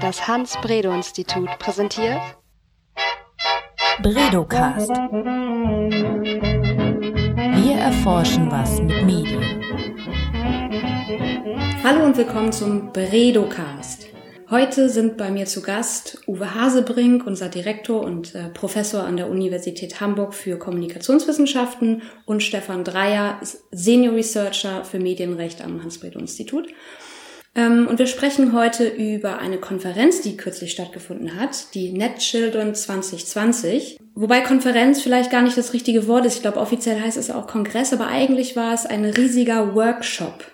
Das Hans-Bredow-Institut präsentiert Bredocast. Wir erforschen was mit Medien. Hallo und willkommen zum Bredocast. Heute sind bei mir zu Gast Uwe Hasebrink, unser Direktor und äh, Professor an der Universität Hamburg für Kommunikationswissenschaften und Stefan Dreier, Senior Researcher für Medienrecht am Hans-Bredow-Institut. Ähm, und wir sprechen heute über eine Konferenz, die kürzlich stattgefunden hat, die Net Children 2020. Wobei Konferenz vielleicht gar nicht das richtige Wort ist. Ich glaube, offiziell heißt es auch Kongress, aber eigentlich war es ein riesiger Workshop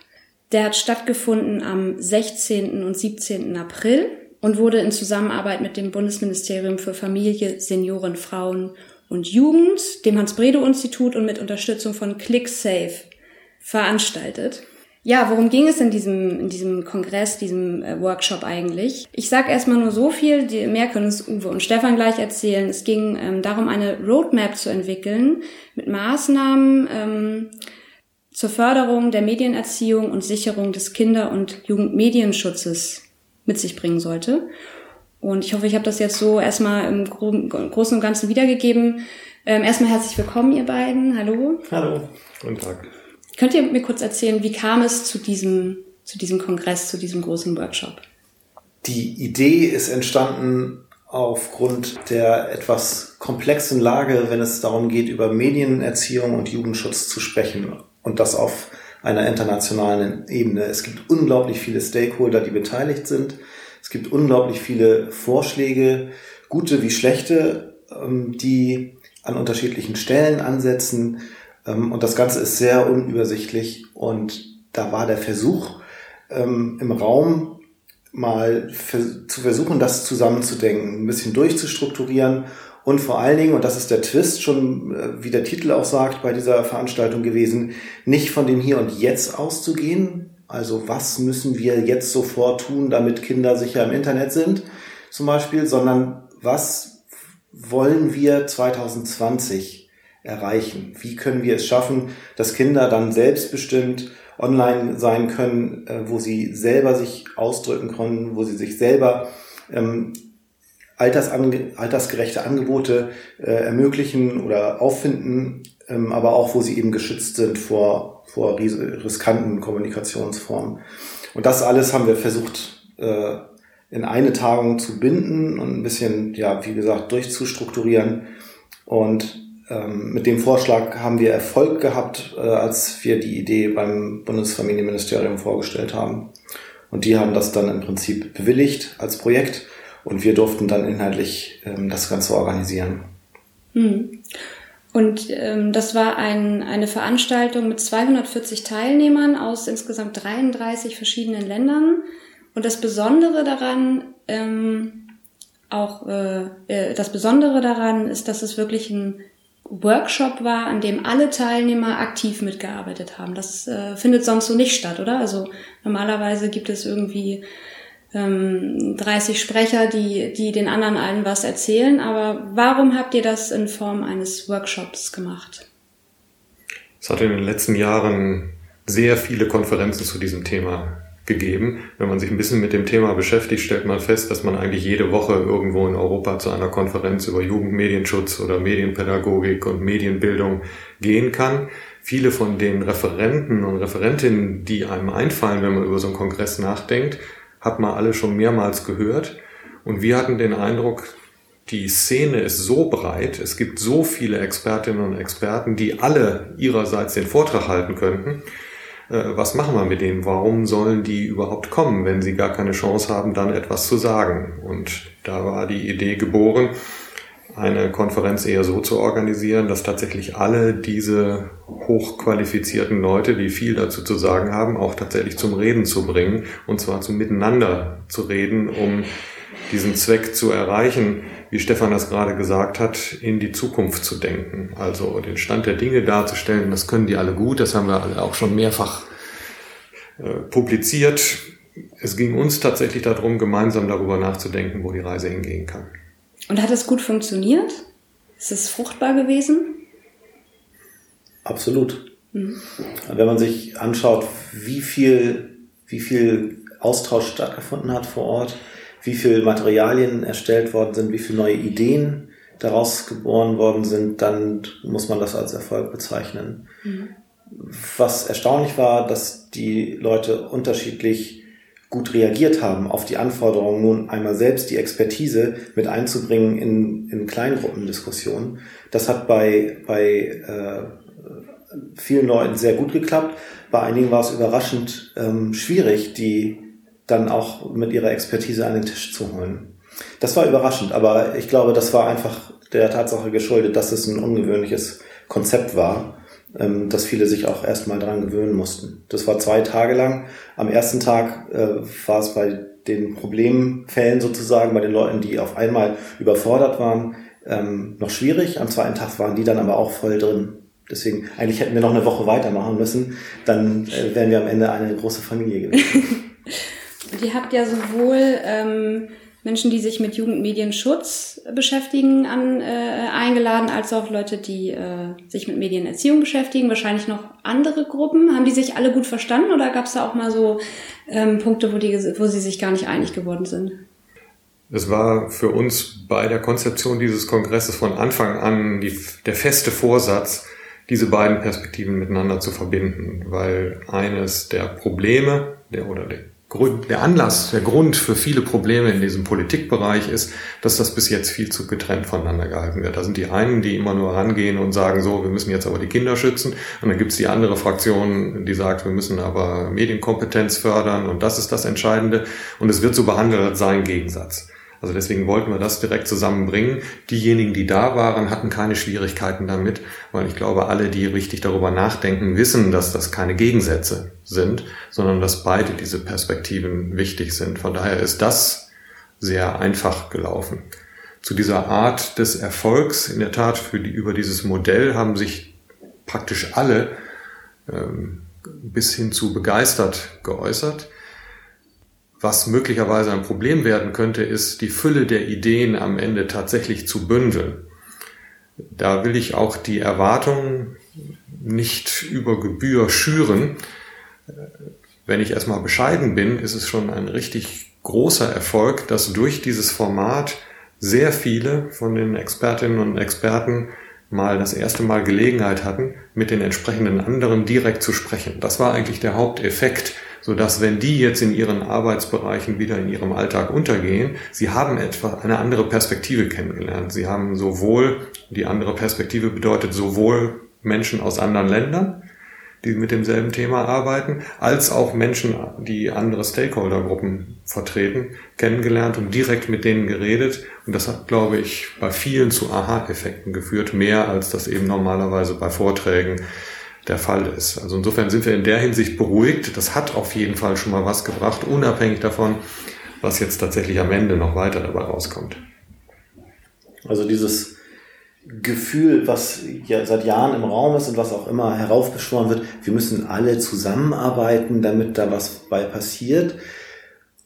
der hat stattgefunden am 16. und 17. April und wurde in Zusammenarbeit mit dem Bundesministerium für Familie, Senioren, Frauen und Jugend, dem Hans-Bredow-Institut und mit Unterstützung von ClickSafe veranstaltet. Ja, worum ging es in diesem, in diesem Kongress, diesem äh, Workshop eigentlich? Ich sage erstmal nur so viel, die, mehr können es Uwe und Stefan gleich erzählen. Es ging ähm, darum, eine Roadmap zu entwickeln mit Maßnahmen, ähm, zur Förderung der Medienerziehung und Sicherung des Kinder- und Jugendmedienschutzes mit sich bringen sollte. Und ich hoffe, ich habe das jetzt so erstmal im Großen und Ganzen wiedergegeben. Ähm, erstmal herzlich willkommen, ihr beiden. Hallo. Hallo. Guten Tag. Könnt ihr mir kurz erzählen, wie kam es zu diesem, zu diesem Kongress, zu diesem großen Workshop? Die Idee ist entstanden aufgrund der etwas komplexen Lage, wenn es darum geht, über Medienerziehung und Jugendschutz zu sprechen und das auf einer internationalen Ebene. Es gibt unglaublich viele Stakeholder, die beteiligt sind. Es gibt unglaublich viele Vorschläge, gute wie schlechte, ähm, die an unterschiedlichen Stellen ansetzen. Ähm, und das Ganze ist sehr unübersichtlich. Und da war der Versuch ähm, im Raum, mal zu versuchen, das zusammenzudenken, ein bisschen durchzustrukturieren und vor allen Dingen, und das ist der Twist schon, äh, wie der Titel auch sagt, bei dieser Veranstaltung gewesen, nicht von dem Hier und Jetzt auszugehen. Also was müssen wir jetzt sofort tun, damit Kinder sicher im Internet sind, zum Beispiel, sondern was wollen wir 2020 erreichen? Wie können wir es schaffen, dass Kinder dann selbstbestimmt online sein können, äh, wo sie selber sich ausdrücken können, wo sie sich selber ähm, altersange altersgerechte Angebote äh, ermöglichen oder auffinden, ähm, aber auch wo sie eben geschützt sind vor, vor riskanten Kommunikationsformen. Und das alles haben wir versucht äh, in eine Tagung zu binden und ein bisschen, ja, wie gesagt, durchzustrukturieren. Und ähm, mit dem Vorschlag haben wir Erfolg gehabt, äh, als wir die Idee beim Bundesfamilienministerium vorgestellt haben. Und die haben das dann im Prinzip bewilligt als Projekt. Und wir durften dann inhaltlich ähm, das Ganze organisieren. Hm. Und ähm, das war ein, eine Veranstaltung mit 240 Teilnehmern aus insgesamt 33 verschiedenen Ländern. Und das Besondere daran, ähm, auch äh, äh, das Besondere daran ist, dass es wirklich ein Workshop war, an dem alle Teilnehmer aktiv mitgearbeitet haben. Das äh, findet sonst so nicht statt, oder? Also normalerweise gibt es irgendwie ähm, 30 Sprecher, die, die den anderen allen was erzählen. Aber warum habt ihr das in Form eines Workshops gemacht? Es hat in den letzten Jahren sehr viele Konferenzen zu diesem Thema gegeben. Wenn man sich ein bisschen mit dem Thema beschäftigt, stellt man fest, dass man eigentlich jede Woche irgendwo in Europa zu einer Konferenz über Jugendmedienschutz oder Medienpädagogik und Medienbildung gehen kann. Viele von den Referenten und Referentinnen, die einem einfallen, wenn man über so einen Kongress nachdenkt, hat man alle schon mehrmals gehört. Und wir hatten den Eindruck, die Szene ist so breit, es gibt so viele Expertinnen und Experten, die alle ihrerseits den Vortrag halten könnten. Äh, was machen wir mit denen? Warum sollen die überhaupt kommen, wenn sie gar keine Chance haben, dann etwas zu sagen? Und da war die Idee geboren, eine Konferenz eher so zu organisieren, dass tatsächlich alle diese hochqualifizierten Leute, die viel dazu zu sagen haben, auch tatsächlich zum Reden zu bringen und zwar zum Miteinander zu reden, um diesen Zweck zu erreichen, wie Stefan das gerade gesagt hat, in die Zukunft zu denken. Also den Stand der Dinge darzustellen, das können die alle gut, das haben wir alle auch schon mehrfach äh, publiziert. Es ging uns tatsächlich darum, gemeinsam darüber nachzudenken, wo die Reise hingehen kann. Und hat es gut funktioniert? Ist es fruchtbar gewesen? Absolut. Mhm. Wenn man sich anschaut, wie viel, wie viel Austausch stattgefunden hat vor Ort, wie viel Materialien erstellt worden sind, wie viele neue Ideen daraus geboren worden sind, dann muss man das als Erfolg bezeichnen. Mhm. Was erstaunlich war, dass die Leute unterschiedlich gut reagiert haben auf die Anforderung, nun einmal selbst die Expertise mit einzubringen in, in Kleingruppendiskussionen. Das hat bei, bei äh, vielen Leuten sehr gut geklappt. Bei einigen war es überraschend ähm, schwierig, die dann auch mit ihrer Expertise an den Tisch zu holen. Das war überraschend, aber ich glaube, das war einfach der Tatsache geschuldet, dass es ein ungewöhnliches Konzept war, ähm, dass viele sich auch erstmal dran gewöhnen mussten. Das war zwei Tage lang. Am ersten Tag äh, war es bei den Problemfällen sozusagen, bei den Leuten, die auf einmal überfordert waren, ähm, noch schwierig. Am zweiten Tag waren die dann aber auch voll drin. Deswegen, eigentlich hätten wir noch eine Woche weitermachen müssen. Dann äh, wären wir am Ende eine große Familie gewesen. Ihr habt ja sowohl ähm, Menschen, die sich mit Jugendmedienschutz beschäftigen, an, äh, eingeladen, als auch Leute, die äh, sich mit Medienerziehung beschäftigen. Wahrscheinlich noch andere Gruppen. Haben die sich alle gut verstanden oder gab es da auch mal so ähm, Punkte, wo, die, wo sie sich gar nicht einig geworden sind? Es war für uns bei der Konzeption dieses Kongresses von Anfang an die, der feste Vorsatz, diese beiden Perspektiven miteinander zu verbinden, weil eines der Probleme der, oder der Grund, der Anlass, der Grund für viele Probleme in diesem Politikbereich ist, dass das bis jetzt viel zu getrennt voneinander gehalten wird. Da sind die einen, die immer nur rangehen und sagen, so, wir müssen jetzt aber die Kinder schützen. Und dann gibt es die andere Fraktion, die sagt, wir müssen aber Medienkompetenz fördern und das ist das Entscheidende. Und es wird so behandelt als sein Gegensatz. Also deswegen wollten wir das direkt zusammenbringen. Diejenigen, die da waren, hatten keine Schwierigkeiten damit, weil ich glaube, alle, die richtig darüber nachdenken, wissen, dass das keine Gegensätze sind, sondern dass beide diese Perspektiven wichtig sind. Von daher ist das sehr einfach gelaufen. Zu dieser Art des Erfolgs, in der Tat, für die, über dieses Modell haben sich praktisch alle ähm, bis hin zu begeistert geäußert. Was möglicherweise ein Problem werden könnte, ist die Fülle der Ideen am Ende tatsächlich zu bündeln. Da will ich auch die Erwartungen nicht über Gebühr schüren. Wenn ich erstmal bescheiden bin, ist es schon ein richtig großer Erfolg, dass durch dieses Format sehr viele von den Expertinnen und Experten mal das erste Mal Gelegenheit hatten, mit den entsprechenden anderen direkt zu sprechen. Das war eigentlich der Haupteffekt so dass wenn die jetzt in ihren Arbeitsbereichen wieder in ihrem Alltag untergehen, sie haben etwa eine andere Perspektive kennengelernt. Sie haben sowohl, die andere Perspektive bedeutet sowohl Menschen aus anderen Ländern, die mit demselben Thema arbeiten, als auch Menschen, die andere Stakeholdergruppen vertreten, kennengelernt und direkt mit denen geredet. Und das hat, glaube ich, bei vielen zu Aha-Effekten geführt, mehr als das eben normalerweise bei Vorträgen der Fall ist. Also insofern sind wir in der Hinsicht beruhigt. Das hat auf jeden Fall schon mal was gebracht, unabhängig davon, was jetzt tatsächlich am Ende noch weiter dabei rauskommt. Also dieses Gefühl, was ja seit Jahren im Raum ist und was auch immer heraufbeschworen wird, wir müssen alle zusammenarbeiten, damit da was bei passiert.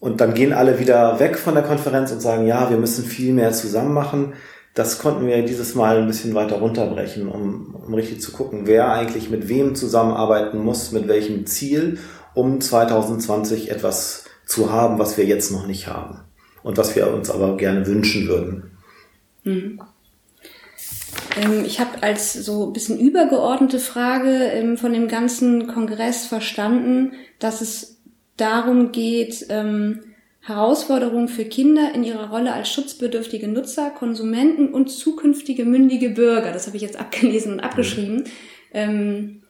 Und dann gehen alle wieder weg von der Konferenz und sagen, ja, wir müssen viel mehr zusammen machen das konnten wir dieses Mal ein bisschen weiter runterbrechen, um, um richtig zu gucken, wer eigentlich mit wem zusammenarbeiten muss, mit welchem Ziel, um 2020 etwas zu haben, was wir jetzt noch nicht haben und was wir uns aber gerne wünschen würden. Ähm, ich habe als so ein bisschen übergeordnete Frage ähm, von dem ganzen Kongress verstanden, dass es darum geht, ähm, Herausforderungen für Kinder in ihrer Rolle als schutzbedürftige Nutzer, Konsumenten und zukünftige mündige Bürger, das habe ich jetzt abgelesen und abgeschrieben, ähm,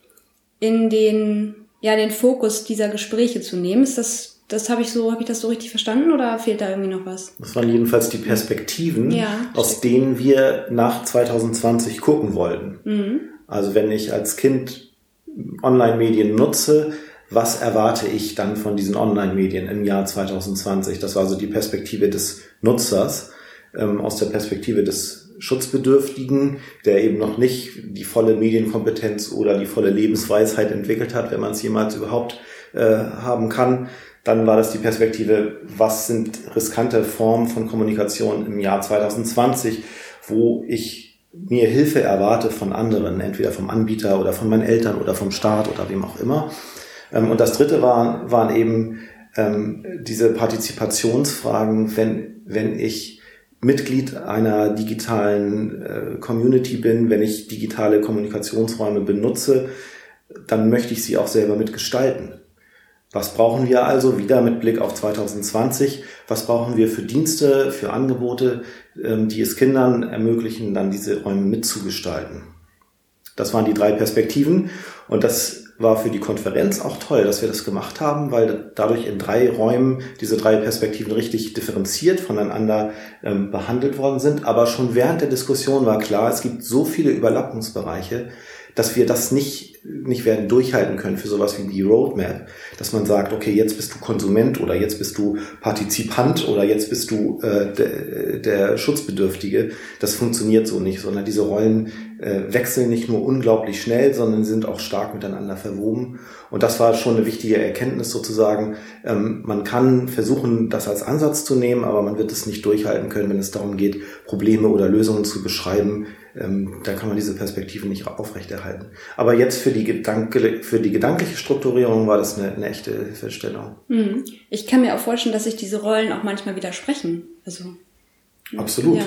in den, ja, den Fokus dieser Gespräche zu nehmen. Ist das, das habe ich so, habe ich das so richtig verstanden oder fehlt da irgendwie noch was? Das waren jedenfalls die Perspektiven, ja, aus denen wir nach 2020 gucken wollten. Mhm. Also wenn ich als Kind Online-Medien nutze, was erwarte ich dann von diesen Online-Medien im Jahr 2020? Das war so die Perspektive des Nutzers, ähm, aus der Perspektive des Schutzbedürftigen, der eben noch nicht die volle Medienkompetenz oder die volle Lebensweisheit entwickelt hat, wenn man es jemals überhaupt äh, haben kann. Dann war das die Perspektive, was sind riskante Formen von Kommunikation im Jahr 2020, wo ich mir Hilfe erwarte von anderen, entweder vom Anbieter oder von meinen Eltern oder vom Staat oder wem auch immer. Ähm, und das dritte war, waren eben ähm, diese Partizipationsfragen, wenn, wenn ich Mitglied einer digitalen äh, Community bin, wenn ich digitale Kommunikationsräume benutze, dann möchte ich sie auch selber mitgestalten. Was brauchen wir also wieder mit Blick auf 2020? Was brauchen wir für Dienste, für Angebote, ähm, die es Kindern ermöglichen, dann diese Räume mitzugestalten? Das waren die drei Perspektiven und das war für die Konferenz auch toll, dass wir das gemacht haben, weil dadurch in drei Räumen diese drei Perspektiven richtig differenziert voneinander ähm, behandelt worden sind. Aber schon während der Diskussion war klar, es gibt so viele Überlappungsbereiche, dass wir das nicht, nicht werden durchhalten können für sowas wie die Roadmap, dass man sagt, okay, jetzt bist du Konsument oder jetzt bist du Partizipant oder jetzt bist du äh, der, der Schutzbedürftige. Das funktioniert so nicht, sondern diese Rollen äh, wechseln nicht nur unglaublich schnell, sondern sind auch stark miteinander verwoben. Und das war schon eine wichtige Erkenntnis sozusagen. Ähm, man kann versuchen, das als Ansatz zu nehmen, aber man wird es nicht durchhalten können, wenn es darum geht, Probleme oder Lösungen zu beschreiben, ähm, da kann man diese Perspektive nicht aufrechterhalten. Aber jetzt für die, Gedanke, für die gedankliche Strukturierung war das eine, eine echte Hilfestellung. Mhm. Ich kann mir auch vorstellen, dass sich diese Rollen auch manchmal widersprechen. Also, Absolut. Ja,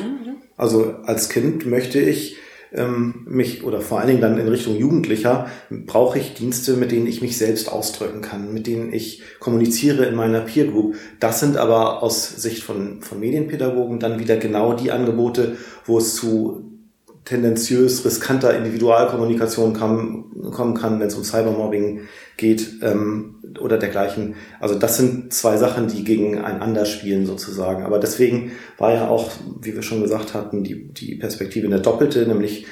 also als Kind möchte ich ähm, mich oder vor allen Dingen dann in Richtung Jugendlicher brauche ich Dienste, mit denen ich mich selbst ausdrücken kann, mit denen ich kommuniziere in meiner Peer Group. Das sind aber aus Sicht von, von Medienpädagogen dann wieder genau die Angebote, wo es zu tendenziös riskanter Individualkommunikation kam, kommen kann, wenn es um Cybermobbing geht ähm, oder dergleichen. Also das sind zwei Sachen, die gegeneinander spielen sozusagen. Aber deswegen war ja auch, wie wir schon gesagt hatten, die, die Perspektive eine doppelte, nämlich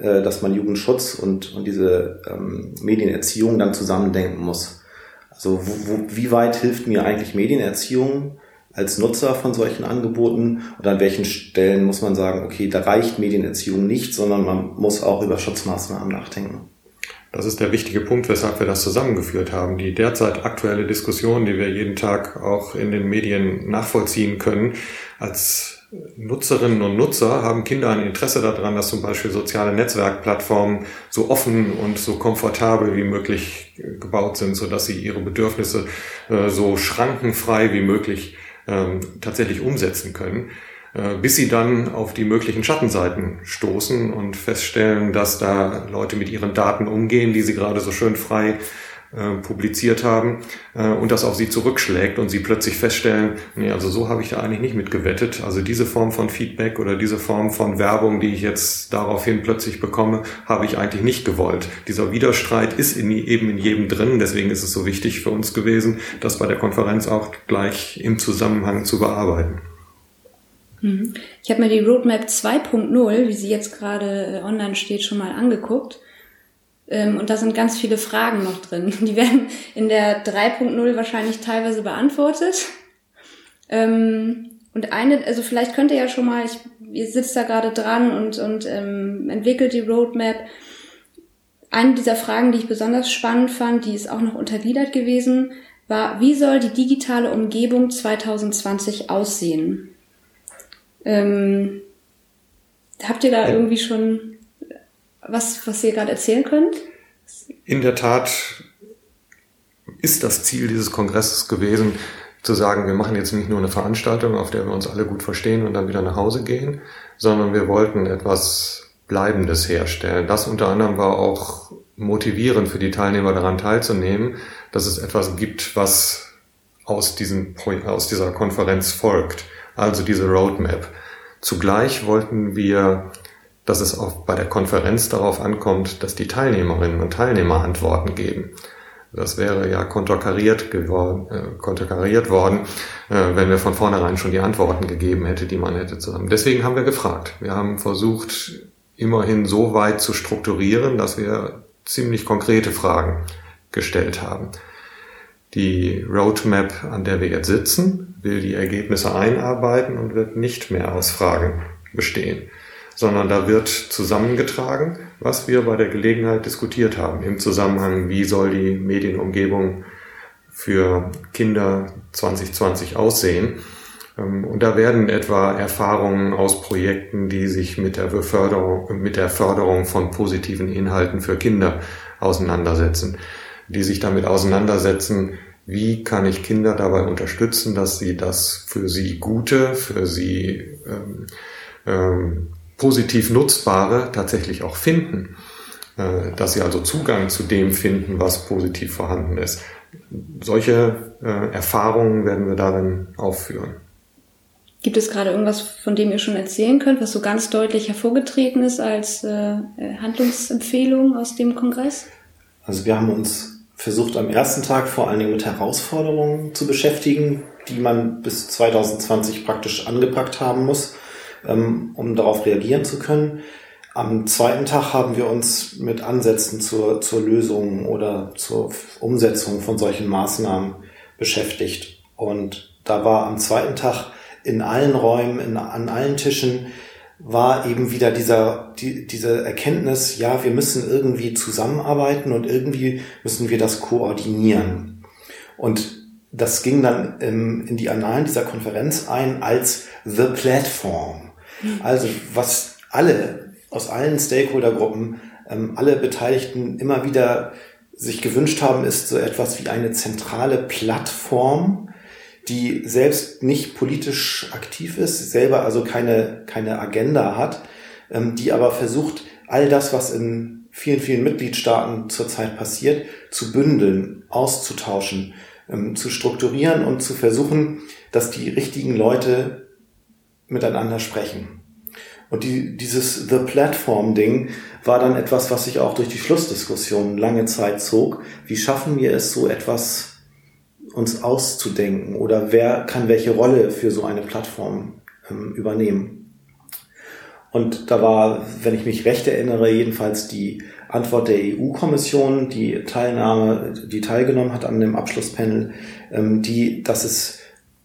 äh, dass man Jugendschutz und, und diese ähm, Medienerziehung dann zusammendenken muss. Also wo, wo, wie weit hilft mir eigentlich Medienerziehung als Nutzer von solchen Angeboten und an welchen Stellen muss man sagen, okay, da reicht Medienerziehung nicht, sondern man muss auch über Schutzmaßnahmen nachdenken. Das ist der wichtige Punkt, weshalb wir das zusammengeführt haben. Die derzeit aktuelle Diskussion, die wir jeden Tag auch in den Medien nachvollziehen können, als Nutzerinnen und Nutzer haben Kinder ein Interesse daran, dass zum Beispiel soziale Netzwerkplattformen so offen und so komfortabel wie möglich gebaut sind, sodass sie ihre Bedürfnisse äh, so schrankenfrei wie möglich ähm, tatsächlich umsetzen können, äh, bis sie dann auf die möglichen Schattenseiten stoßen und feststellen, dass da Leute mit ihren Daten umgehen, die sie gerade so schön frei äh, publiziert haben äh, und das auf sie zurückschlägt und sie plötzlich feststellen, nee, also so habe ich da eigentlich nicht mitgewettet. Also diese Form von Feedback oder diese Form von Werbung, die ich jetzt daraufhin plötzlich bekomme, habe ich eigentlich nicht gewollt. Dieser Widerstreit ist in, eben in jedem drin, deswegen ist es so wichtig für uns gewesen, das bei der Konferenz auch gleich im Zusammenhang zu bearbeiten. Mhm. Ich habe mir die Roadmap 2.0, wie sie jetzt gerade äh, online steht, schon mal angeguckt. Ähm, und da sind ganz viele Fragen noch drin. Die werden in der 3.0 wahrscheinlich teilweise beantwortet. Ähm, und eine, also vielleicht könnt ihr ja schon mal, ich, ihr sitzt da gerade dran und, und ähm, entwickelt die Roadmap. Eine dieser Fragen, die ich besonders spannend fand, die ist auch noch untergliedert gewesen, war, wie soll die digitale Umgebung 2020 aussehen? Ähm, habt ihr da irgendwie schon was, was ihr gerade erzählen könnt? In der Tat ist das Ziel dieses Kongresses gewesen, zu sagen, wir machen jetzt nicht nur eine Veranstaltung, auf der wir uns alle gut verstehen und dann wieder nach Hause gehen, sondern wir wollten etwas Bleibendes herstellen. Das unter anderem war auch motivierend für die Teilnehmer daran teilzunehmen, dass es etwas gibt, was aus, diesem, aus dieser Konferenz folgt, also diese Roadmap. Zugleich wollten wir dass es auch bei der Konferenz darauf ankommt, dass die Teilnehmerinnen und Teilnehmer Antworten geben. Das wäre ja konterkariert, geworden, äh, konterkariert worden, äh, wenn wir von vornherein schon die Antworten gegeben hätte, die man hätte zusammen. Deswegen haben wir gefragt. Wir haben versucht, immerhin so weit zu strukturieren, dass wir ziemlich konkrete Fragen gestellt haben. Die Roadmap, an der wir jetzt sitzen, will die Ergebnisse einarbeiten und wird nicht mehr aus Fragen bestehen sondern da wird zusammengetragen, was wir bei der Gelegenheit diskutiert haben im Zusammenhang, wie soll die Medienumgebung für Kinder 2020 aussehen. Ähm, und da werden etwa Erfahrungen aus Projekten, die sich mit der Beförderung, mit der Förderung von positiven Inhalten für Kinder auseinandersetzen, die sich damit auseinandersetzen, wie kann ich Kinder dabei unterstützen, dass sie das für sie Gute, für sie ähm, ähm, positiv Nutzbare tatsächlich auch finden. Äh, dass sie also Zugang zu dem finden, was positiv vorhanden ist. Solche äh, Erfahrungen werden wir darin aufführen. Gibt es gerade irgendwas, von dem ihr schon erzählen könnt, was so ganz deutlich hervorgetreten ist als äh, Handlungsempfehlung aus dem Kongress? Also wir haben uns versucht am ersten Tag vor allen Dingen mit Herausforderungen zu beschäftigen, die man bis 2020 praktisch angepackt haben muss, ähm, um darauf reagieren zu können. Am zweiten Tag haben wir uns mit Ansätzen zur, zur Lösung oder zur Umsetzung von solchen Maßnahmen beschäftigt. Und da war am zweiten Tag in allen Räumen, in, an allen Tischen, war eben wieder dieser, die, diese Erkenntnis, ja, wir müssen irgendwie zusammenarbeiten und irgendwie müssen wir das koordinieren. Und das ging dann im, in die Annalen dieser Konferenz ein als The Platform. Also was alle aus allen Stakeholdergruppen, ähm, alle Beteiligten immer wieder sich gewünscht haben, ist so etwas wie eine zentrale Plattform, die selbst nicht politisch aktiv ist, selber also keine, keine Agenda hat, ähm, die aber versucht, all das, was in vielen, vielen Mitgliedstaaten zurzeit passiert, zu bündeln, auszutauschen, ähm, zu strukturieren und zu versuchen, dass die richtigen Leute miteinander sprechen. Und die, dieses The Platform-Ding war dann etwas, was sich auch durch die Schlussdiskussion lange Zeit zog. Wie schaffen wir es, so etwas uns auszudenken? Oder wer kann welche Rolle für so eine Plattform ähm, übernehmen? Und da war, wenn ich mich recht erinnere, jedenfalls die Antwort der EU-Kommission, die Teilnahme, die teilgenommen hat an dem Abschlusspanel, ähm, die, dass es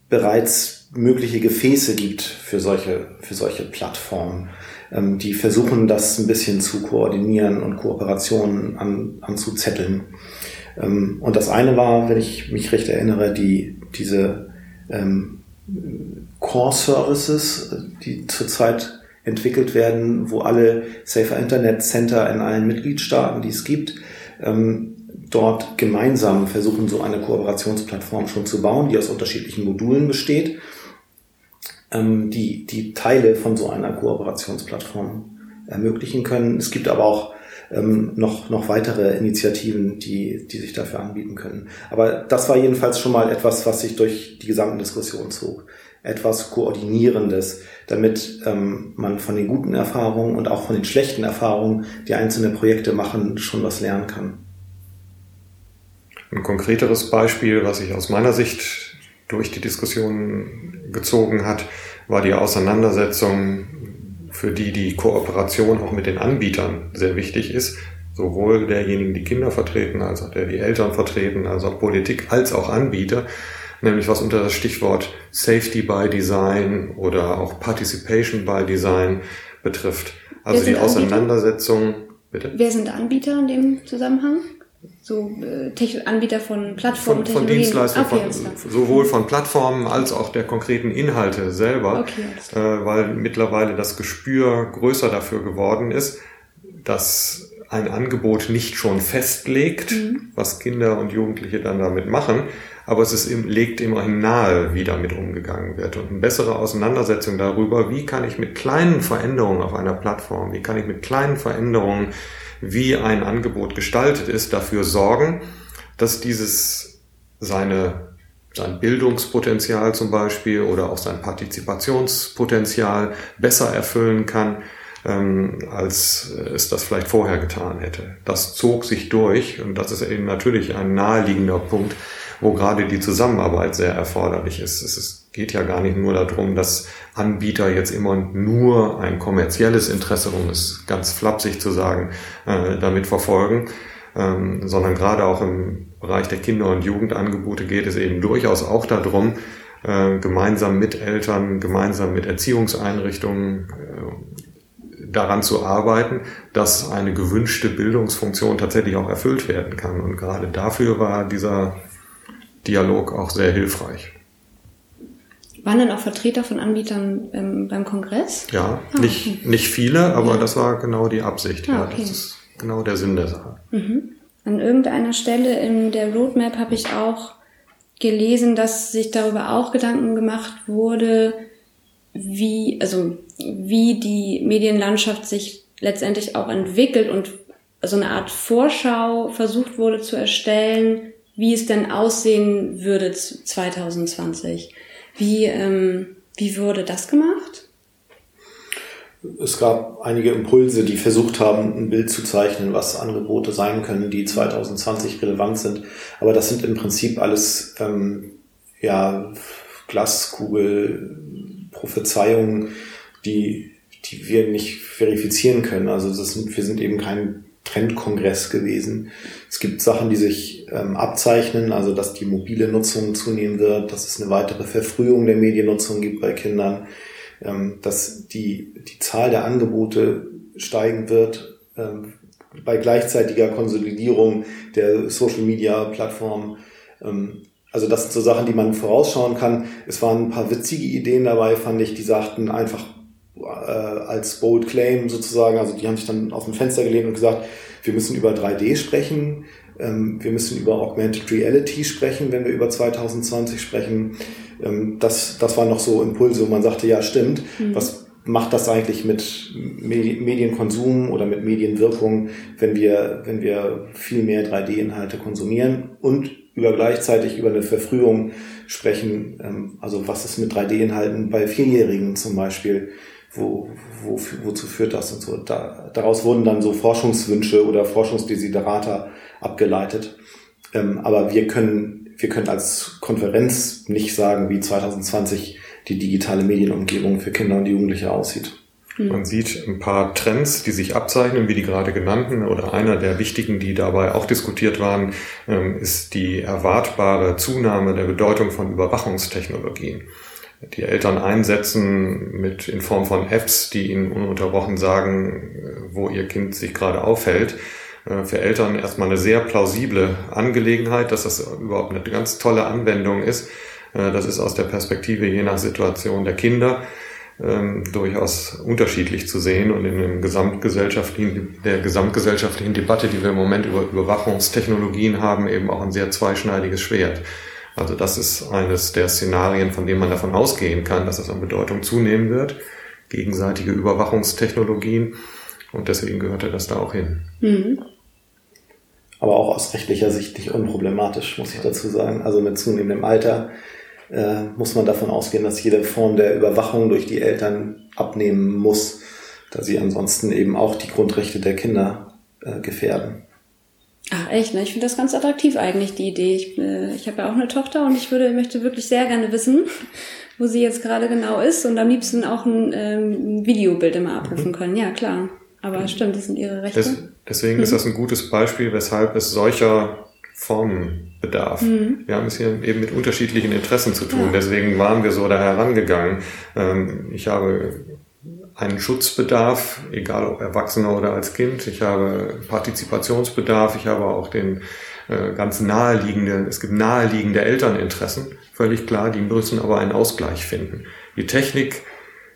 bereits mögliche Gefäße gibt für solche, für solche Plattformen, ähm, die versuchen, das ein bisschen zu koordinieren und Kooperationen an, anzuzetteln. Ähm, und das eine war, wenn ich mich recht erinnere, die, diese ähm, Core Services, die zurzeit entwickelt werden, wo alle Safer Internet Center in allen Mitgliedstaaten, die es gibt, ähm, dort gemeinsam versuchen, so eine Kooperationsplattform schon zu bauen, die aus unterschiedlichen Modulen besteht ähm, die, die Teile von so einer Kooperationsplattform ermöglichen können. Es gibt aber auch ähm, noch, noch weitere Initiativen, die, die sich dafür anbieten können. Aber das war jedenfalls schon mal etwas, was sich durch die gesamte Diskussion zog. Etwas Koordinierendes, damit ähm, man von den guten Erfahrungen und auch von den schlechten Erfahrungen, die einzelne Projekte machen, schon was lernen kann. Ein konkreteres Beispiel, was ich aus meiner Sicht durch die Diskussion gezogen hat, war die Auseinandersetzung, für die die Kooperation auch mit den Anbietern sehr wichtig ist. Sowohl derjenigen, die Kinder vertreten, als auch der, die Eltern vertreten, als auch Politik, als auch Anbieter. Nämlich was unter das Stichwort Safety by Design oder auch Participation by Design betrifft. Also die Auseinandersetzung. Bitte? Wer sind Anbieter in dem Zusammenhang? So äh, Anbieter von Plattformen, von, von Dienstleistungen, okay, von, sowohl von Plattformen als auch der konkreten Inhalte selber, okay, äh, weil mittlerweile das Gespür größer dafür geworden ist, dass ein Angebot nicht schon festlegt, mhm. was Kinder und Jugendliche dann damit machen, aber es ist, legt immerhin nahe, wie damit umgegangen wird. Und eine bessere Auseinandersetzung darüber, wie kann ich mit kleinen Veränderungen auf einer Plattform, wie kann ich mit kleinen Veränderungen wie ein Angebot gestaltet ist, dafür sorgen, dass dieses seine, sein Bildungspotenzial zum Beispiel oder auch sein Partizipationspotenzial besser erfüllen kann, ähm, als es das vielleicht vorher getan hätte. Das zog sich durch und das ist eben natürlich ein naheliegender Punkt, wo gerade die Zusammenarbeit sehr erforderlich ist. Es geht ja gar nicht nur darum, dass Anbieter jetzt immer nur ein kommerzielles Interesse, um es ganz flapsig zu sagen, äh, damit verfolgen, ähm, sondern gerade auch im Bereich der Kinder- und Jugendangebote geht es eben durchaus auch darum, äh, gemeinsam mit Eltern, gemeinsam mit Erziehungseinrichtungen äh, daran zu arbeiten, dass eine gewünschte Bildungsfunktion tatsächlich auch erfüllt werden kann. Und gerade dafür war dieser Dialog auch sehr hilfreich. Waren denn auch Vertreter von Anbietern ähm, beim Kongress? Ja, ah, nicht, okay. nicht viele, aber ja. das war genau die Absicht. Ah, ja, okay. das ist genau der Sinn der Sache. Mhm. An irgendeiner Stelle in der Roadmap habe ich auch gelesen, dass sich darüber auch Gedanken gemacht wurde, wie, also, wie die Medienlandschaft sich letztendlich auch entwickelt und so eine Art Vorschau versucht wurde zu erstellen, wie es denn aussehen würde 2020. Wie, ähm, wie wurde das gemacht? Es gab einige Impulse, die versucht haben, ein Bild zu zeichnen, was Angebote sein können, die 2020 relevant sind. Aber das sind im Prinzip alles ähm, ja, Glaskugel, Prophezeiungen, die, die wir nicht verifizieren können. Also das sind, wir sind eben kein Trendkongress gewesen. Es gibt Sachen, die sich ähm, abzeichnen, also dass die mobile Nutzung zunehmen wird, dass es eine weitere Verfrühung der Mediennutzung gibt bei Kindern, ähm, dass die, die Zahl der Angebote steigen wird ähm, bei gleichzeitiger Konsolidierung der Social-Media-Plattformen. Ähm, also das sind so Sachen, die man vorausschauen kann. Es waren ein paar witzige Ideen dabei, fand ich, die sagten einfach äh, als Bold Claim sozusagen, also die haben sich dann auf dem Fenster gelehnt und gesagt, wir müssen über 3D sprechen, ähm, wir müssen über Augmented Reality sprechen, wenn wir über 2020 sprechen. Ähm, das, das waren noch so Impulse, wo man sagte, ja stimmt, mhm. was macht das eigentlich mit Medienkonsum oder mit Medienwirkung, wenn wir, wenn wir viel mehr 3D-Inhalte konsumieren und über gleichzeitig über eine Verfrühung sprechen. Ähm, also was ist mit 3D-Inhalten bei Vierjährigen zum Beispiel? Wo, wo, wozu führt das und so? Da, daraus wurden dann so Forschungswünsche oder Forschungsdesiderata abgeleitet. Ähm, aber wir können, wir können als Konferenz nicht sagen, wie 2020 die digitale Medienumgebung für Kinder und Jugendliche aussieht. Hm. Man sieht ein paar Trends, die sich abzeichnen, wie die gerade genannten. Oder einer der wichtigen, die dabei auch diskutiert waren, ähm, ist die erwartbare Zunahme der Bedeutung von Überwachungstechnologien. Die Eltern einsetzen mit in Form von Apps, die ihnen ununterbrochen sagen, wo ihr Kind sich gerade aufhält. Äh, für Eltern erstmal eine sehr plausible Angelegenheit, dass das überhaupt eine ganz tolle Anwendung ist. Äh, das ist aus der Perspektive je nach Situation der Kinder ähm, durchaus unterschiedlich zu sehen und in dem gesamtgesellschaftlichen, der gesamtgesellschaftlichen Debatte, die wir im Moment über Überwachungstechnologien haben, eben auch ein sehr zweischneidiges Schwert. Also das ist eines der Szenarien, von dem man davon ausgehen kann, dass es an Bedeutung zunehmen wird, gegenseitige Überwachungstechnologien. Und deswegen gehörte das da auch hin. Mhm. Aber auch aus rechtlicher Sicht nicht unproblematisch, muss ich dazu sagen. Also mit zunehmendem Alter äh, muss man davon ausgehen, dass jede Form der Überwachung durch die Eltern abnehmen muss, da sie ansonsten eben auch die Grundrechte der Kinder äh, gefährden. Ach echt, ne? Ich finde das ganz attraktiv eigentlich, die Idee. Ich, äh, ich habe ja auch eine Tochter und ich würde, möchte wirklich sehr gerne wissen, wo sie jetzt gerade genau ist und am liebsten auch ein ähm, Videobild immer abrufen mhm. können. Ja, klar. Aber mhm. stimmt, das sind ihre Rechte. Des, deswegen mhm. ist das ein gutes Beispiel, weshalb es solcher Formen bedarf. Mhm. Wir haben es hier eben mit unterschiedlichen Interessen zu tun. Ja. Deswegen waren wir so da herangegangen. Ähm, ich habe einen Schutzbedarf, egal ob Erwachsener oder als Kind. Ich habe Partizipationsbedarf. Ich habe auch den äh, ganz naheliegenden, es gibt naheliegende Elterninteressen. Völlig klar, die müssen aber einen Ausgleich finden. Die Technik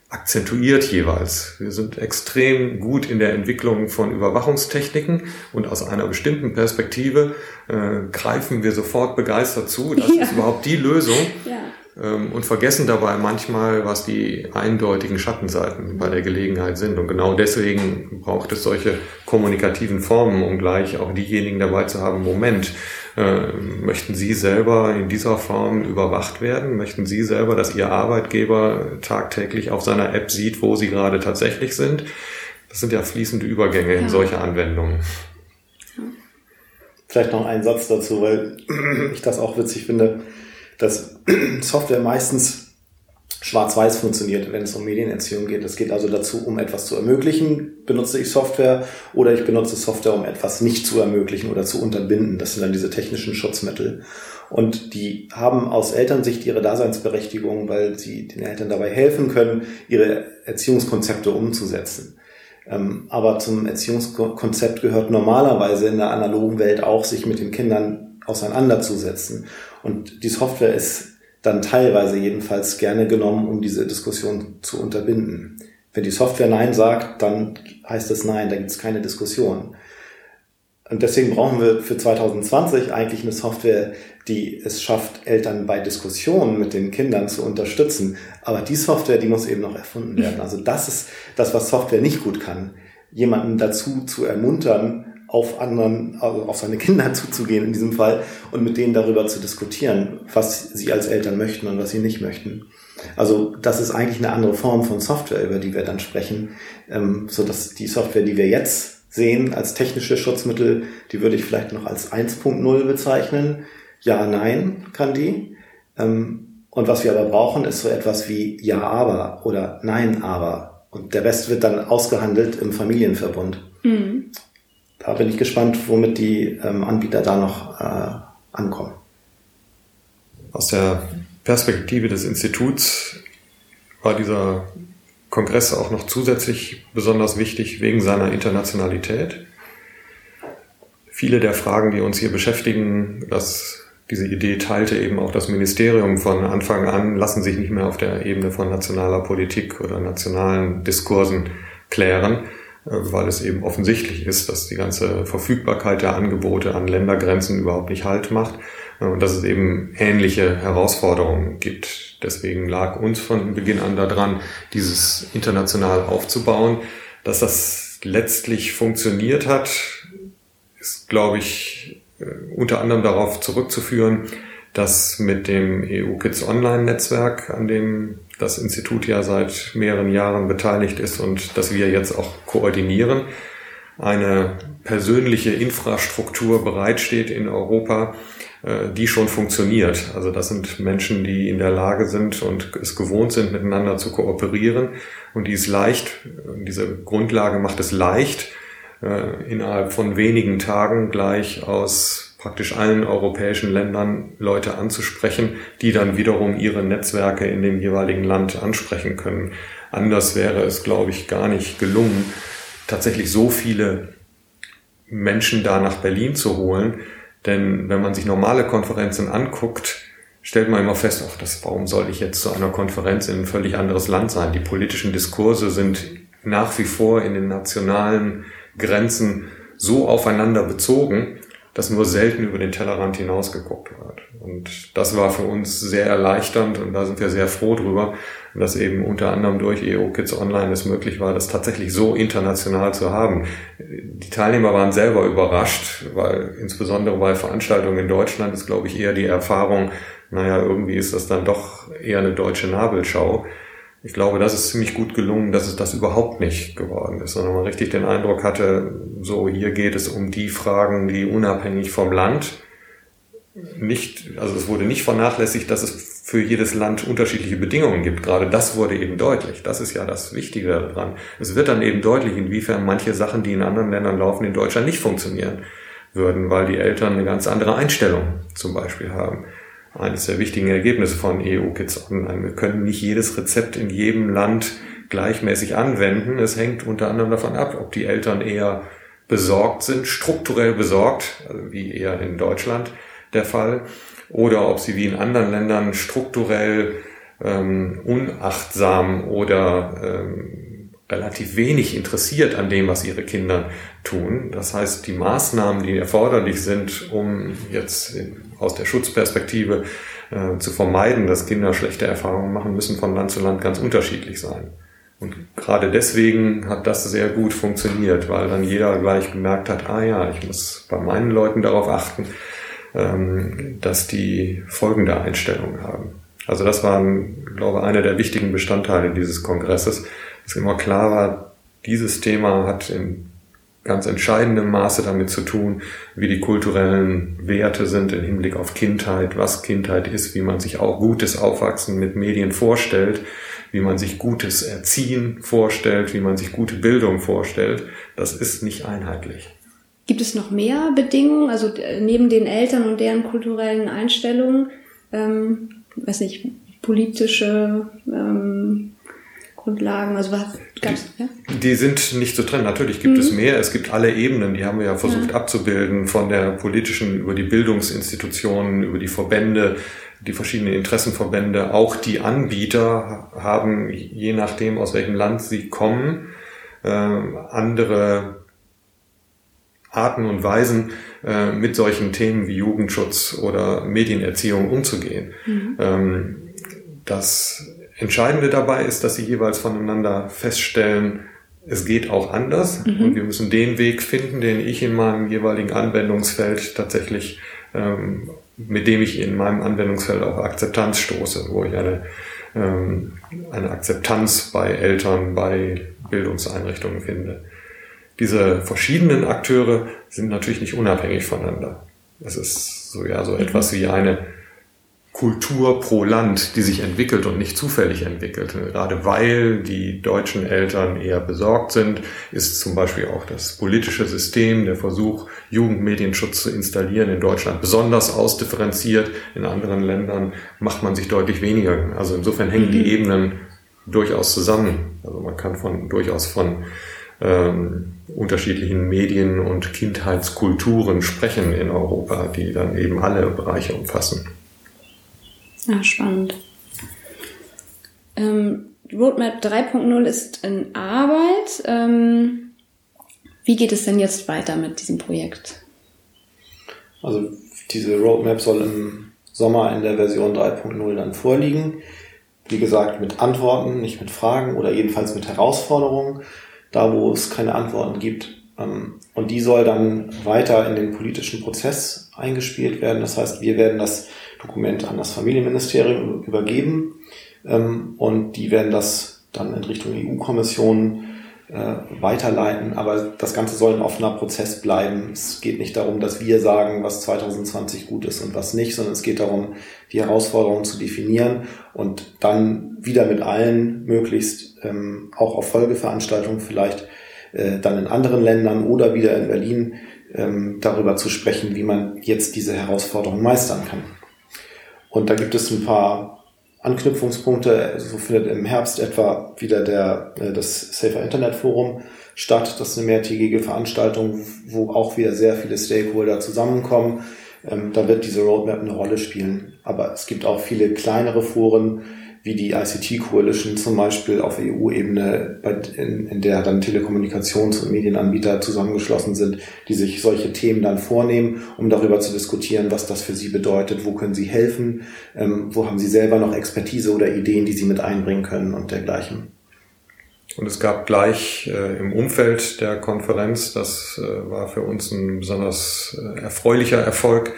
akzentuiert jeweils. Wir sind extrem gut in der Entwicklung von Überwachungstechniken und aus einer bestimmten Perspektive äh, greifen wir sofort begeistert zu. Das ja. ist überhaupt die Lösung. Ja. Ähm, und vergessen dabei manchmal, was die eindeutigen Schattenseiten bei der Gelegenheit sind. Und genau deswegen braucht es solche kommunikativen Formen, um gleich auch diejenigen dabei zu haben, Moment, äh, möchten Sie selber in dieser Form überwacht werden? Möchten Sie selber, dass Ihr Arbeitgeber tagtäglich auf seiner App sieht, wo Sie gerade tatsächlich sind? Das sind ja fließende Übergänge ja. in solche Anwendungen. Vielleicht noch ein Satz dazu, weil ich das auch witzig finde, dass Software meistens schwarz-weiß funktioniert, wenn es um Medienerziehung geht. Es geht also dazu, um etwas zu ermöglichen, benutze ich Software oder ich benutze Software, um etwas nicht zu ermöglichen oder zu unterbinden. Das sind dann diese technischen Schutzmittel. Und die haben aus Elternsicht ihre Daseinsberechtigung, weil sie den Eltern dabei helfen können, ihre Erziehungskonzepte umzusetzen. Ähm, aber zum Erziehungskonzept gehört normalerweise in der analogen Welt auch, sich mit den Kindern auseinanderzusetzen. Und die Software ist dann teilweise jedenfalls gerne genommen, um diese Diskussion zu unterbinden. Wenn die Software Nein sagt, dann heißt es Nein, da gibt es keine Diskussion. Und deswegen brauchen wir für 2020 eigentlich eine Software, die es schafft, Eltern bei Diskussionen mit den Kindern zu unterstützen. Aber die Software, die muss eben noch erfunden werden. Also das ist das, was Software nicht gut kann. Jemanden dazu zu ermuntern, auf anderen, also auf seine Kinder zuzugehen in diesem Fall und mit denen darüber zu diskutieren, was sie als Eltern möchten und was sie nicht möchten. Also das ist eigentlich eine andere Form von Software, über die wir dann sprechen, ähm, so dass die Software, die wir jetzt sehen als technische Schutzmittel, die würde ich vielleicht noch als 1.0 bezeichnen. Ja, nein kann die. Ähm, und was wir aber brauchen, ist so etwas wie Ja, aber oder Nein, aber. Und der Rest wird dann ausgehandelt im Familienverbund. Mhm. Da bin ich gespannt, womit die ähm, Anbieter da noch äh, ankommen. Aus der Perspektive des Instituts war dieser Kongress auch noch zusätzlich besonders wichtig wegen seiner Internationalität. Viele der Fragen, die uns hier beschäftigen, dass diese Idee teilte eben auch das Ministerium von Anfang an, lassen sich nicht mehr auf der Ebene von nationaler Politik oder nationalen Diskursen klären, weil es eben offensichtlich ist, dass die ganze Verfügbarkeit der Angebote an Ländergrenzen überhaupt nicht Halt macht und dass es eben ähnliche Herausforderungen gibt. Deswegen lag uns von Beginn an daran, dieses international aufzubauen. Dass das letztlich funktioniert hat, ist, glaube ich, äh, unter anderem darauf zurückzuführen, dass mit dem EU Kids Online Netzwerk, an dem das Institut ja seit mehreren Jahren beteiligt ist und das wir jetzt auch koordinieren, eine persönliche Infrastruktur bereitsteht in Europa, äh, die schon funktioniert. Also das sind Menschen, die in der Lage sind und es gewohnt sind, miteinander zu kooperieren. Und die ist leicht, diese Grundlage macht es leicht, äh, innerhalb von wenigen Tagen gleich aus praktisch allen europäischen Ländern Leute anzusprechen, die dann wiederum ihre Netzwerke in dem jeweiligen Land ansprechen können. Anders wäre es, glaube ich, gar nicht gelungen, tatsächlich so viele Menschen da nach Berlin zu holen, denn wenn man sich normale Konferenzen anguckt, stellt man immer fest, ach, das, warum soll ich jetzt zu einer Konferenz in ein völlig anderes Land sein? Die politischen Diskurse sind nach wie vor in den nationalen Grenzen so aufeinander bezogen, dass nur selten über den Tellerrand hinausgeguckt wird. Und das war für uns sehr erleichternd und da sind wir sehr froh drüber, dass eben unter anderem durch EU Kids Online es möglich war, das tatsächlich so international zu haben. Die Teilnehmer waren selber überrascht, weil insbesondere bei Veranstaltungen in Deutschland ist, glaube ich, eher die Erfahrung, naja, irgendwie ist das dann doch eher eine deutsche Nabelschau. Ich glaube, das ist ziemlich gut gelungen, dass es das überhaupt nicht geworden ist, sondern man richtig den Eindruck hatte, so hier geht es um die Fragen, die unabhängig vom Land nicht, also es wurde nicht vernachlässigt, dass es für jedes Land unterschiedliche Bedingungen gibt. Gerade das wurde eben deutlich. Das ist ja das Wichtige daran. Es wird dann eben deutlich, inwiefern manche Sachen, die in anderen Ländern laufen, in Deutschland nicht funktionieren würden, weil die Eltern eine ganz andere Einstellung zum Beispiel haben. Eines der wichtigen Ergebnisse von EU Kids Online. Wir können nicht jedes Rezept in jedem Land gleichmäßig anwenden. Es hängt unter anderem davon ab, ob die Eltern eher besorgt sind, strukturell besorgt, also wie eher in Deutschland, der Fall oder ob sie wie in anderen Ländern strukturell ähm, unachtsam oder ähm, relativ wenig interessiert an dem, was ihre Kinder tun. Das heißt, die Maßnahmen, die erforderlich sind, um jetzt aus der Schutzperspektive äh, zu vermeiden, dass Kinder schlechte Erfahrungen machen, müssen von Land zu Land ganz unterschiedlich sein. Und gerade deswegen hat das sehr gut funktioniert, weil dann jeder gleich gemerkt hat, ah ja, ich muss bei meinen Leuten darauf achten, ähm, dass die folgende Einstellung haben. Also das war, glaube ich, einer der wichtigen Bestandteile dieses Kongresses, dass immer klar war, dieses Thema hat in ganz entscheidendem Maße damit zu tun, wie die kulturellen Werte sind im Hinblick auf Kindheit, was Kindheit ist, wie man sich auch gutes Aufwachsen mit Medien vorstellt, wie man sich gutes Erziehen vorstellt, wie man sich gute Bildung vorstellt. Das ist nicht einheitlich. Gibt es noch mehr Bedingungen, also äh, neben den Eltern und deren kulturellen Einstellungen, ähm, weiß nicht, politische ähm, Grundlagen, also was gab's, die, ja? die sind nicht zu trennen. Natürlich gibt mhm. es mehr. Es gibt alle Ebenen, die haben wir ja versucht ja. abzubilden, von der politischen über die Bildungsinstitutionen, über die Verbände, die verschiedenen Interessenverbände. Auch die Anbieter haben, je nachdem aus welchem Land sie kommen, äh, andere Arten und Weisen, äh, mit solchen Themen wie Jugendschutz oder Medienerziehung umzugehen. Mhm. Ähm, das Entscheidende dabei ist, dass sie jeweils voneinander feststellen, es geht auch anders mhm. und wir müssen den Weg finden, den ich in meinem jeweiligen Anwendungsfeld tatsächlich, ähm, mit dem ich in meinem Anwendungsfeld auf Akzeptanz stoße, wo ich eine, ähm, eine Akzeptanz bei Eltern, bei Bildungseinrichtungen finde. Diese verschiedenen Akteure sind natürlich nicht unabhängig voneinander. Es ist so ja so mhm. etwas wie eine Kultur pro Land, die sich entwickelt und nicht zufällig entwickelt. Gerade weil die deutschen Eltern eher besorgt sind, ist zum Beispiel auch das politische System, der Versuch, Jugendmedienschutz zu installieren in Deutschland besonders ausdifferenziert. In anderen Ländern macht man sich deutlich weniger. Also insofern hängen die mhm. Ebenen durchaus zusammen. Also man kann von durchaus von ähm, unterschiedlichen Medien und Kindheitskulturen sprechen in Europa, die dann eben alle Bereiche umfassen. Ja, spannend. Ähm, Roadmap 3.0 ist in Arbeit. Ähm, wie geht es denn jetzt weiter mit diesem Projekt? Also diese Roadmap soll im Sommer in der Version 3.0 dann vorliegen. Wie gesagt, mit Antworten, nicht mit Fragen oder jedenfalls mit Herausforderungen, da wo es keine Antworten gibt. Ähm, und die soll dann weiter in den politischen Prozess eingespielt werden. Das heißt, wir werden das Dokument an das Familienministerium übergeben ähm, und die werden das dann in Richtung EU-Kommission äh, weiterleiten. Aber das Ganze soll ein offener Prozess bleiben. Es geht nicht darum, dass wir sagen, was 2020 gut ist und was nicht, sondern es geht darum, die Herausforderungen zu definieren und dann wieder mit allen möglichst ähm, auch auf Folgeveranstaltungen vielleicht äh, dann in anderen Ländern oder wieder in Berlin ähm, darüber zu sprechen, wie man jetzt diese Herausforderungen meistern kann. Und da gibt es ein paar Anknüpfungspunkte. So findet im Herbst etwa wieder der, äh, das Safer Internet Forum statt. Das ist eine mehrtägige Veranstaltung, wo auch wieder sehr viele Stakeholder zusammenkommen. Ähm, da wird diese Roadmap eine Rolle spielen. Aber es gibt auch viele kleinere Foren, wie die ICT Coalition zum Beispiel auf EU-Ebene, in, in der dann Telekommunikations- und Medienanbieter zusammengeschlossen sind, die sich solche Themen dann vornehmen, um darüber zu diskutieren, was das für sie bedeutet, wo können sie helfen, ähm, wo haben sie selber noch Expertise oder Ideen, die sie mit einbringen können und dergleichen. Und es gab gleich äh, im Umfeld der Konferenz, das äh, war für uns ein besonders äh, erfreulicher Erfolg,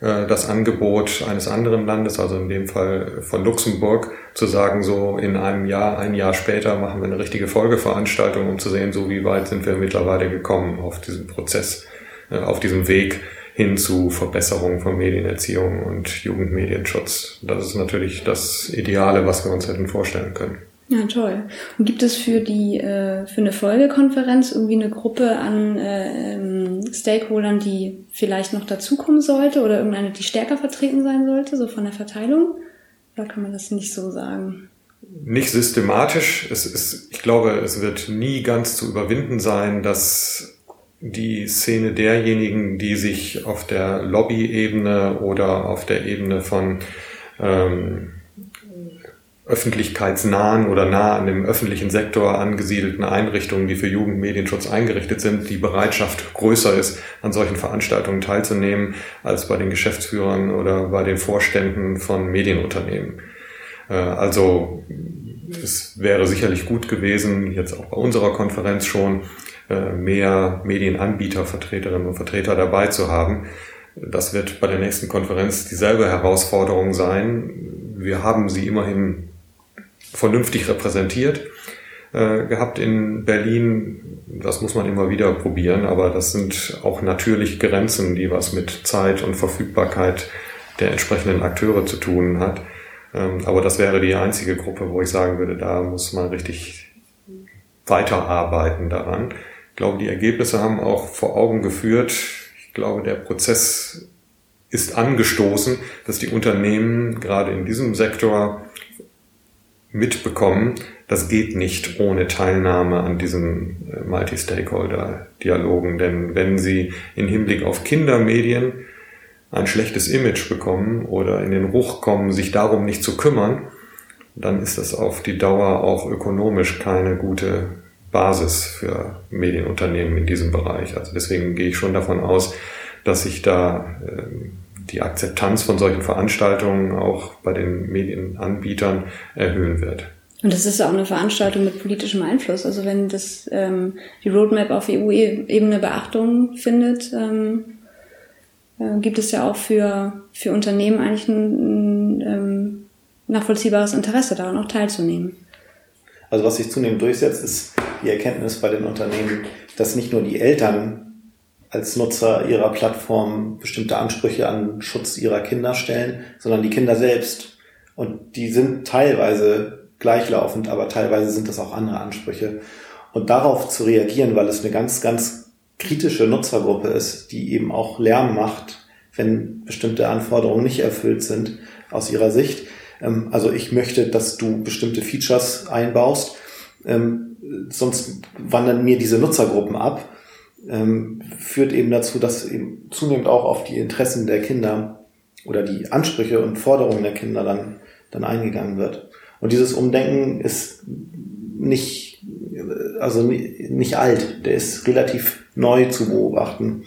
das Angebot eines anderen Landes, also in dem Fall von Luxemburg, zu sagen, so in einem Jahr, ein Jahr später machen wir eine richtige Folgeveranstaltung, um zu sehen, so wie weit sind wir mittlerweile gekommen auf diesem Prozess, äh, auf diesem Weg hin zu Verbesserung von Medienerziehung und Jugendmedienschutz. Das ist natürlich das Ideale, was wir uns hätten vorstellen können. Ja, toll. Und gibt es für die äh, für eine Folgekonferenz irgendwie eine Gruppe an äh, ähm, Stakeholdern, die vielleicht noch dazukommen sollte oder irgendeine, die stärker vertreten sein sollte, so von der Verteilung? Oder kann man das nicht so sagen? Nicht systematisch. Es ist, ich glaube, es wird nie ganz zu überwinden sein, dass die Szene derjenigen, die sich auf der Lobby-Ebene oder auf der Ebene von ähm, öffentlichkeitsnahen oder nah an dem öffentlichen Sektor angesiedelten Einrichtungen, die für Jugendmedienschutz eingerichtet sind, die Bereitschaft größer ist, an solchen Veranstaltungen teilzunehmen, als bei den Geschäftsführern oder bei den Vorständen von Medienunternehmen. Äh, also es wäre sicherlich gut gewesen, jetzt auch bei unserer Konferenz schon, äh, mehr Medienanbieter, Vertreterinnen und Vertreter dabei zu haben. Das wird bei der nächsten Konferenz dieselbe Herausforderung sein. Wir haben sie immerhin vernünftig repräsentiert äh, gehabt in Berlin. Das muss man immer wieder probieren, aber das sind auch natürlich Grenzen, die was mit Zeit und Verfügbarkeit der entsprechenden Akteure zu tun hat. Ähm, aber das wäre die einzige Gruppe, wo ich sagen würde, da muss man richtig weiterarbeiten daran. Ich glaube, die Ergebnisse haben auch vor Augen geführt. Ich glaube, der Prozess ist angestoßen, dass die Unternehmen gerade in diesem Sektor mitbekommen, das geht nicht ohne Teilnahme an diesen äh, Multi-Stakeholder-Dialogen. Denn wenn Sie in Hinblick auf Kindermedien ein schlechtes Image bekommen oder in den Ruch kommen, sich darum nicht zu kümmern, dann ist das auf die Dauer auch ökonomisch keine gute Basis für Medienunternehmen in diesem Bereich. Also deswegen gehe ich schon davon aus, dass sich da ähm, die Akzeptanz von solchen Veranstaltungen auch bei den Medienanbietern erhöhen wird. Und das ist auch eine Veranstaltung mit politischem Einfluss. Also wenn das ähm, die Roadmap auf EU-Ebene Beachtung findet, ähm, äh, gibt es ja auch für, für Unternehmen eigentlich ein, ein ähm, nachvollziehbares Interesse daran, auch teilzunehmen. Also was sich zunehmend durchsetzt, ist die Erkenntnis bei den Unternehmen, dass nicht nur die Eltern als Nutzer ihrer Plattform bestimmte Ansprüche an Schutz ihrer Kinder stellen, sondern die Kinder selbst. Und die sind teilweise gleichlaufend, aber teilweise sind das auch andere Ansprüche. Und darauf zu reagieren, weil es eine ganz, ganz kritische Nutzergruppe ist, die eben auch Lärm macht, wenn bestimmte Anforderungen nicht erfüllt sind aus ihrer Sicht. Ähm, also ich möchte, dass du bestimmte Features einbaust, ähm, sonst wandern mir diese Nutzergruppen ab ähm, führt eben dazu, dass eben zunehmend auch auf die Interessen der Kinder oder die Ansprüche und Forderungen der Kinder dann, dann eingegangen wird. Und dieses Umdenken ist nicht, also nicht alt, der ist relativ neu zu beobachten.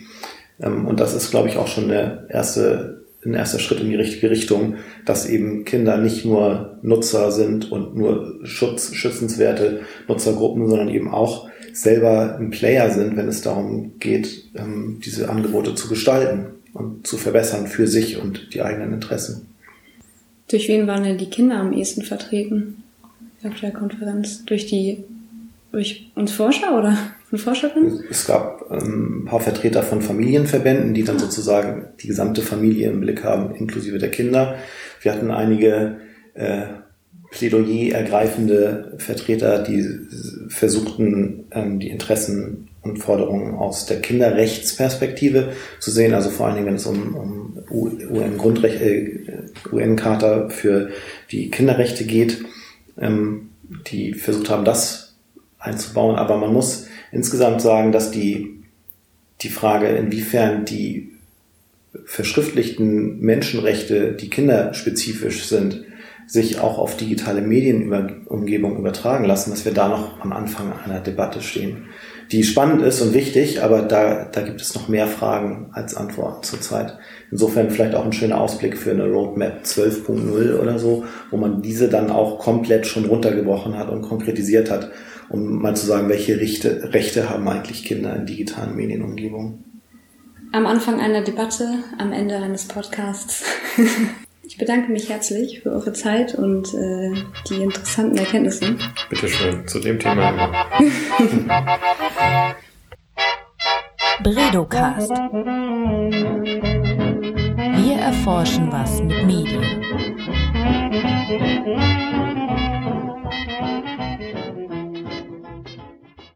Ähm, und das ist, glaube ich, auch schon der erste, ein erster Schritt in die richtige Richtung, dass eben Kinder nicht nur Nutzer sind und nur Schutz, schützenswerte Nutzergruppen, sondern eben auch selber ein Player sind, wenn es darum geht, ähm, diese Angebote zu gestalten und zu verbessern für sich und die eigenen Interessen. Durch wen waren denn die Kinder am ehesten vertreten auf der Konferenz? Durch die, durch uns Forscher oder von Forscherinnen? Es gab ähm, ein paar Vertreter von Familienverbänden, die dann sozusagen die gesamte Familie im Blick haben, inklusive der Kinder. Wir hatten einige äh, Plädoyer ergreifende Vertreter, die versuchten, ähm, die Interessen und Forderungen aus der Kinderrechtsperspektive zu sehen, also vor allen Dingen, wenn es um, um UN-Grundrecht, äh, UN-Charta für die Kinderrechte geht, ähm, die versucht haben, das einzubauen. Aber man muss insgesamt sagen, dass die, die Frage, inwiefern die verschriftlichten Menschenrechte, die kinderspezifisch sind, sich auch auf digitale Medienumgebung übertragen lassen, dass wir da noch am Anfang einer Debatte stehen, die spannend ist und wichtig, aber da, da gibt es noch mehr Fragen als Antworten zurzeit. Insofern vielleicht auch ein schöner Ausblick für eine Roadmap 12.0 oder so, wo man diese dann auch komplett schon runtergebrochen hat und konkretisiert hat, um mal zu sagen, welche Rechte, Rechte haben eigentlich Kinder in digitalen Medienumgebungen. Am Anfang einer Debatte, am Ende eines Podcasts. Ich bedanke mich herzlich für eure Zeit und äh, die interessanten Erkenntnisse. Bitte schön, zu dem Thema immer. Bredocast. Wir erforschen was mit Medien.